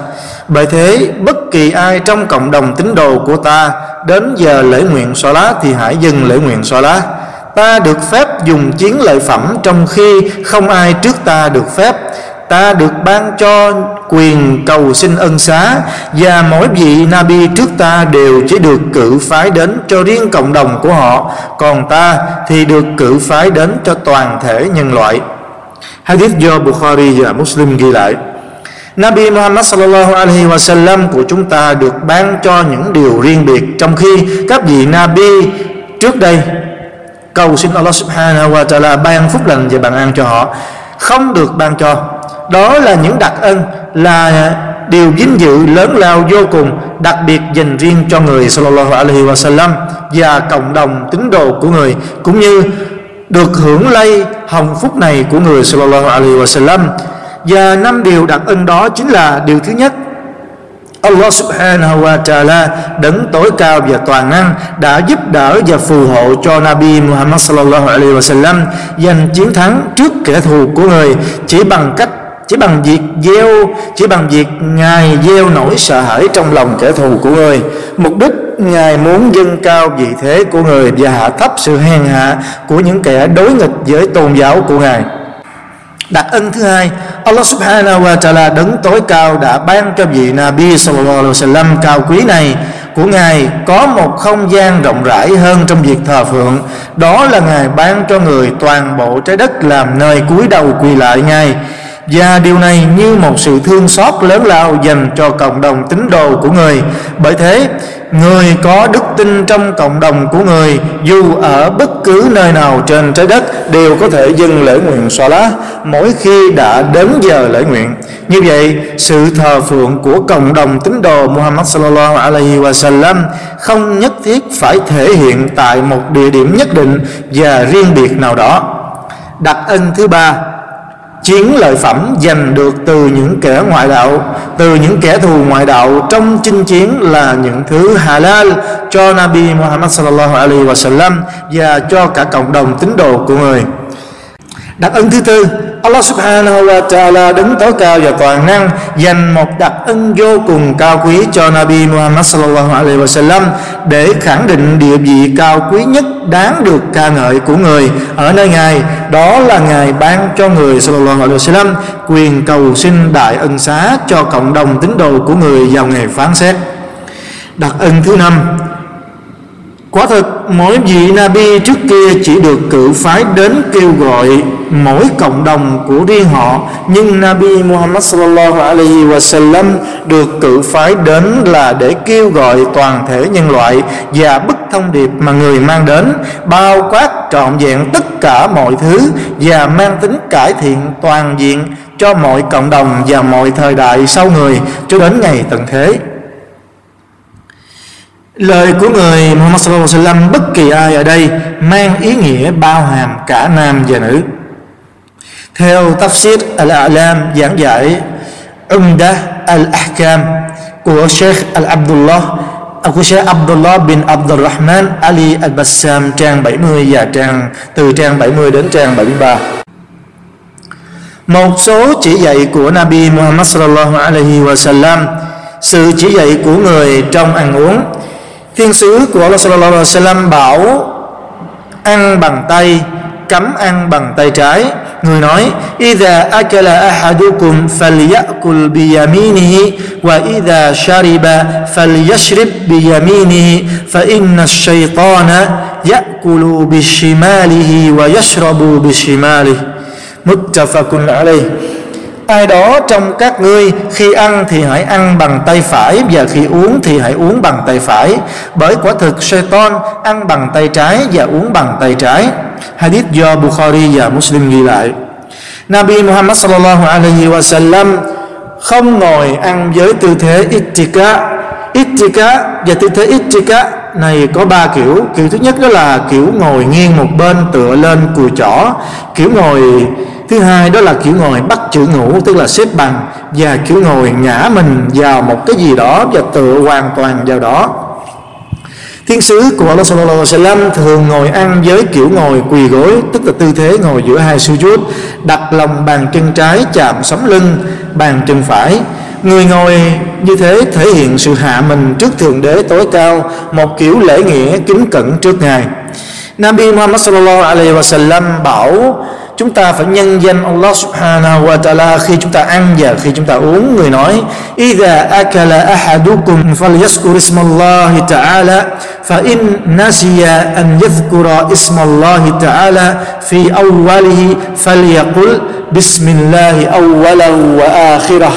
[SPEAKER 1] Bởi thế, bất kỳ ai trong cộng đồng tín đồ của ta đến giờ lễ nguyện xóa lá thì hãy dừng lễ nguyện xóa lá ta được phép dùng chiến lợi phẩm trong khi không ai trước ta được phép. Ta được ban cho quyền cầu xin ân xá và mỗi vị Nabi trước ta đều chỉ được cử phái đến cho riêng cộng đồng của họ. Còn ta thì được cử phái đến cho toàn thể nhân loại. Hadith do Bukhari và Muslim ghi lại. Nabi Muhammad sallallahu alaihi wa sallam của chúng ta được ban cho những điều riêng biệt trong khi các vị Nabi trước đây
[SPEAKER 2] cầu xin Allah subhanahu wa ta'ala ban phúc lành và bàn ăn cho họ. Không được ban cho. Đó là những đặc ân, là điều vinh dự lớn lao vô cùng, đặc biệt dành riêng cho người sallallahu alaihi wasallam và cộng đồng tín đồ của người, cũng như được hưởng lây hồng phúc này của người sallallahu alaihi wasallam. Và năm điều đặc ân đó chính là điều thứ nhất Allah subhanahu wa ta'ala đấng tối cao và toàn năng đã giúp đỡ và phù hộ cho Nabi Muhammad sallallahu alaihi wasallam giành chiến thắng trước kẻ thù của người. Chỉ bằng cách, chỉ bằng việc gieo, chỉ bằng việc ngài gieo nỗi sợ hãi trong lòng kẻ thù của người. Mục đích ngài muốn dâng cao vị thế của người và hạ thấp sự hèn hạ của những kẻ đối nghịch với tôn giáo của ngài đặc ân thứ hai, Allah subhanahu wa ta'ala đấng tối cao đã ban cho vị Nabi sallallahu alaihi wasallam cao quý này của Ngài có một không gian rộng rãi hơn trong việc thờ phượng. Đó là Ngài ban cho người toàn bộ trái đất làm nơi cúi đầu quỳ lại Ngài và điều này như một sự thương xót lớn lao dành cho cộng đồng tín đồ của người. Bởi thế, người có đức tin trong cộng đồng của người, dù ở bất cứ nơi nào trên trái đất, đều có thể dâng lễ nguyện xoa lá mỗi khi đã đến giờ lễ nguyện. Như vậy, sự thờ phượng của cộng đồng tín đồ Muhammad sallallahu alaihi wasallam không nhất thiết phải thể hiện tại một địa điểm nhất định và riêng biệt nào đó. Đặc ân thứ ba chiến lợi phẩm giành được từ những kẻ ngoại đạo, từ những kẻ thù ngoại đạo trong chinh chiến là những thứ halal cho Nabi Muhammad sallallahu alaihi wasallam và cho cả cộng đồng tín đồ của người đặc ân thứ tư, Allah subhanahu wa ta'ala đứng tối cao và toàn năng, dành một đặc ân vô cùng cao quý cho Nabi Muhammad sallallahu alaihi wasallam để khẳng định địa vị cao quý nhất đáng được ca ngợi của người ở nơi ngài. Đó là ngài ban cho người sallallahu alaihi wasallam quyền cầu xin đại ân xá cho cộng đồng tín đồ của người vào ngày phán xét. Đặc ân thứ năm Quả thực mỗi vị Nabi trước kia chỉ được cử phái đến kêu gọi mỗi cộng đồng của riêng họ. Nhưng Nabi Muhammad sallallahu alaihi wasallam được cử phái đến là để kêu gọi toàn thể nhân loại Và bức thông điệp mà người mang đến, bao quát trọn vẹn tất cả mọi thứ Và mang tính cải thiện toàn diện cho mọi cộng đồng và mọi thời đại sau người cho đến ngày tận thế. Lời của người Muhammad sallallahu alaihi wasallam, bất kỳ ai ở đây mang ý nghĩa bao hàm cả nam và nữ. Theo tafsir al-A'lam giảng giải Umda al-Ahkam của Sheikh al-Abdullah, của Sheikh Abdullah bin abdul rahman Ali al-Bassam, trang 70 và trang, từ trang 70 đến trang 73. Một số chỉ dạy của Nabi Muhammad sallallahu alaihi wasallam, sự chỉ dạy của người trong ăn uống thiên sứ của Allah sallallahu alaihi wasallam bảo ăn bằng tay cấm ăn bằng tay trái người nói idha akala ahadukum falyakul biyaminihi wa idha shariba falyashrib biyaminihi fa inna ash-shaytana yakulu bishimalihi wa yashrabu bishimalihi muttafaqun alayh ai đó trong các ngươi, khi ăn thì hãy ăn bằng tay phải và khi uống thì hãy uống bằng tay phải. Bởi quả thực Satan ăn bằng tay trái và uống bằng tay trái. Hadith do Bukhari và Muslim ghi lại. Nabi Muhammad sallallahu alaihi wasallam không ngồi ăn với tư thế ittika. Ittika và tư thế ittika này có ba kiểu. Kiểu thứ nhất đó là kiểu ngồi nghiêng một bên, tựa lên cùi chỏ. Kiểu ngồi thứ hai đó là kiểu ngồi bắt chữ ngủ tức là xếp bằng và kiểu ngồi ngã mình vào một cái gì đó và tựa hoàn toàn vào đó Thiên sứ của Allah sallallahu alaihi wasallam thường ngồi ăn với kiểu ngồi quỳ gối, tức là tư thế ngồi giữa hai sujud, đặt lòng bàn chân trái chạm sống lưng, bàn chân phải. Người ngồi như thế thể hiện sự hạ mình trước thượng đế tối cao, một kiểu lễ nghĩa kính cẩn trước ngài. Nabi Muhammad sallallahu alaihi wasallam bảo chúng ta phải nhân danh Allah subhanahu wa ta'ala khi chúng ta ăn và khi chúng ta uống, người nói, idha akala ahadukum falyazkur ismallahi ta'ala, fa in nasiya an yadhkura ismallahi ta'ala fi awwalihi falyaqul bismillahi awwalahu wa akhirah.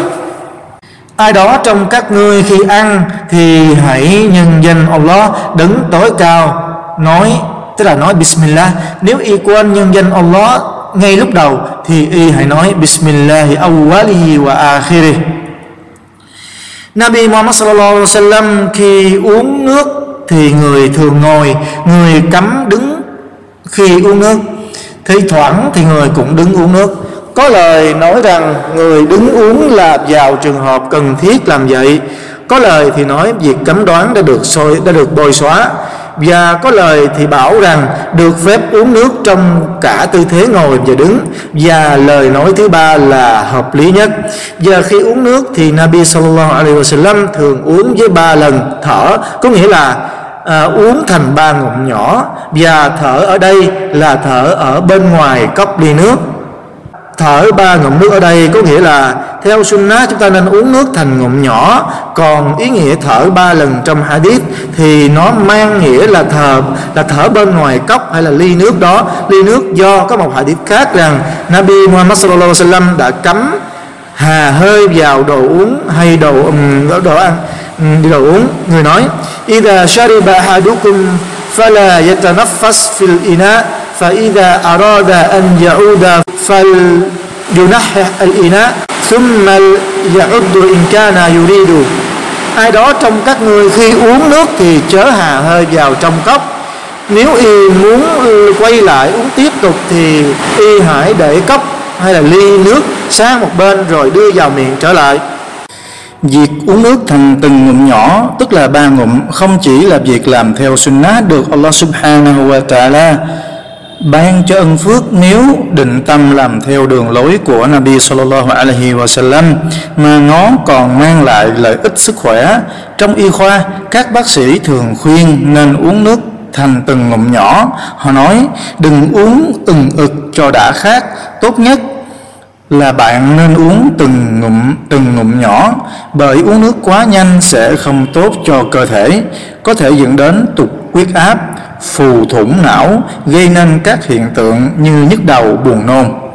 [SPEAKER 2] Ai đó trong các ngươi khi ăn thì hãy nhân danh Allah đứng tối cao, nói, tức là nói Bismillah. Nếu y quên nhân danh Allah ngay lúc đầu thì y hãy nói Bismillah awwalihi wa akhirih. Nabi Muhammad sallallahu alaihi wasallam khi uống nước thì người thường ngồi, người cấm đứng. Khi uống nước thi thoảng thì người cũng đứng uống nước. Có lời nói rằng người đứng uống là vào trường hợp cần thiết làm vậy. Có lời thì nói việc cấm đoán đã được soi, đã được bồi xóa và có lời thì bảo rằng được phép uống nước trong cả tư thế ngồi và đứng. Và lời nói thứ ba là hợp lý nhất. Và khi uống nước thì Nabi sallallahu alaihi wasallam thường uống với ba lần thở có nghĩa là à, uống thành ba ngụm nhỏ. Và thở ở đây là thở ở bên ngoài cốc ly nước thở ba ngụm nước ở đây có nghĩa là theo sunnah chúng ta nên uống nước thành ngụm nhỏ. Còn ý nghĩa thở ba lần trong hadith thì nó mang nghĩa là thở là thở bên ngoài cốc hay là ly nước đó. Ly nước do có một hadith khác rằng Nabi Muhammad sallallahu alaihi wasallam đã cấm hà hơi vào đồ uống hay đồ um, đồ ăn um, đồ uống. Người nói idha shariba ahadukum fala yatanaffas fil ina. فإذا أراد أن يعود فلينحح الإناء ثم يعد إن كان يريد ai đó trong các người khi uống nước thì chớ hà hơi vào trong cốc nếu y muốn quay lại uống tiếp tục thì y hãy để cốc hay là ly nước sang một bên rồi đưa vào miệng trở lại
[SPEAKER 1] Việc uống nước thành từng ngụm nhỏ tức là ba ngụm không chỉ là việc làm theo sunnah được Allah subhanahu wa ta'ala ban cho ân phước nếu định tâm làm theo đường lối của Nabi sallallahu alaihi wasallam mà nó còn mang lại lợi ích sức khỏe. Trong y khoa, các bác sĩ thường khuyên nên uống nước thành từng ngụm nhỏ. Họ nói đừng uống từng ực cho đã khát, tốt nhất là bạn nên uống từng ngụm từng ngụm nhỏ bởi uống nước quá nhanh sẽ không tốt cho cơ thể có thể dẫn đến tụt huyết áp, phù thủng não, gây nên các hiện tượng như nhức đầu, buồn nôn.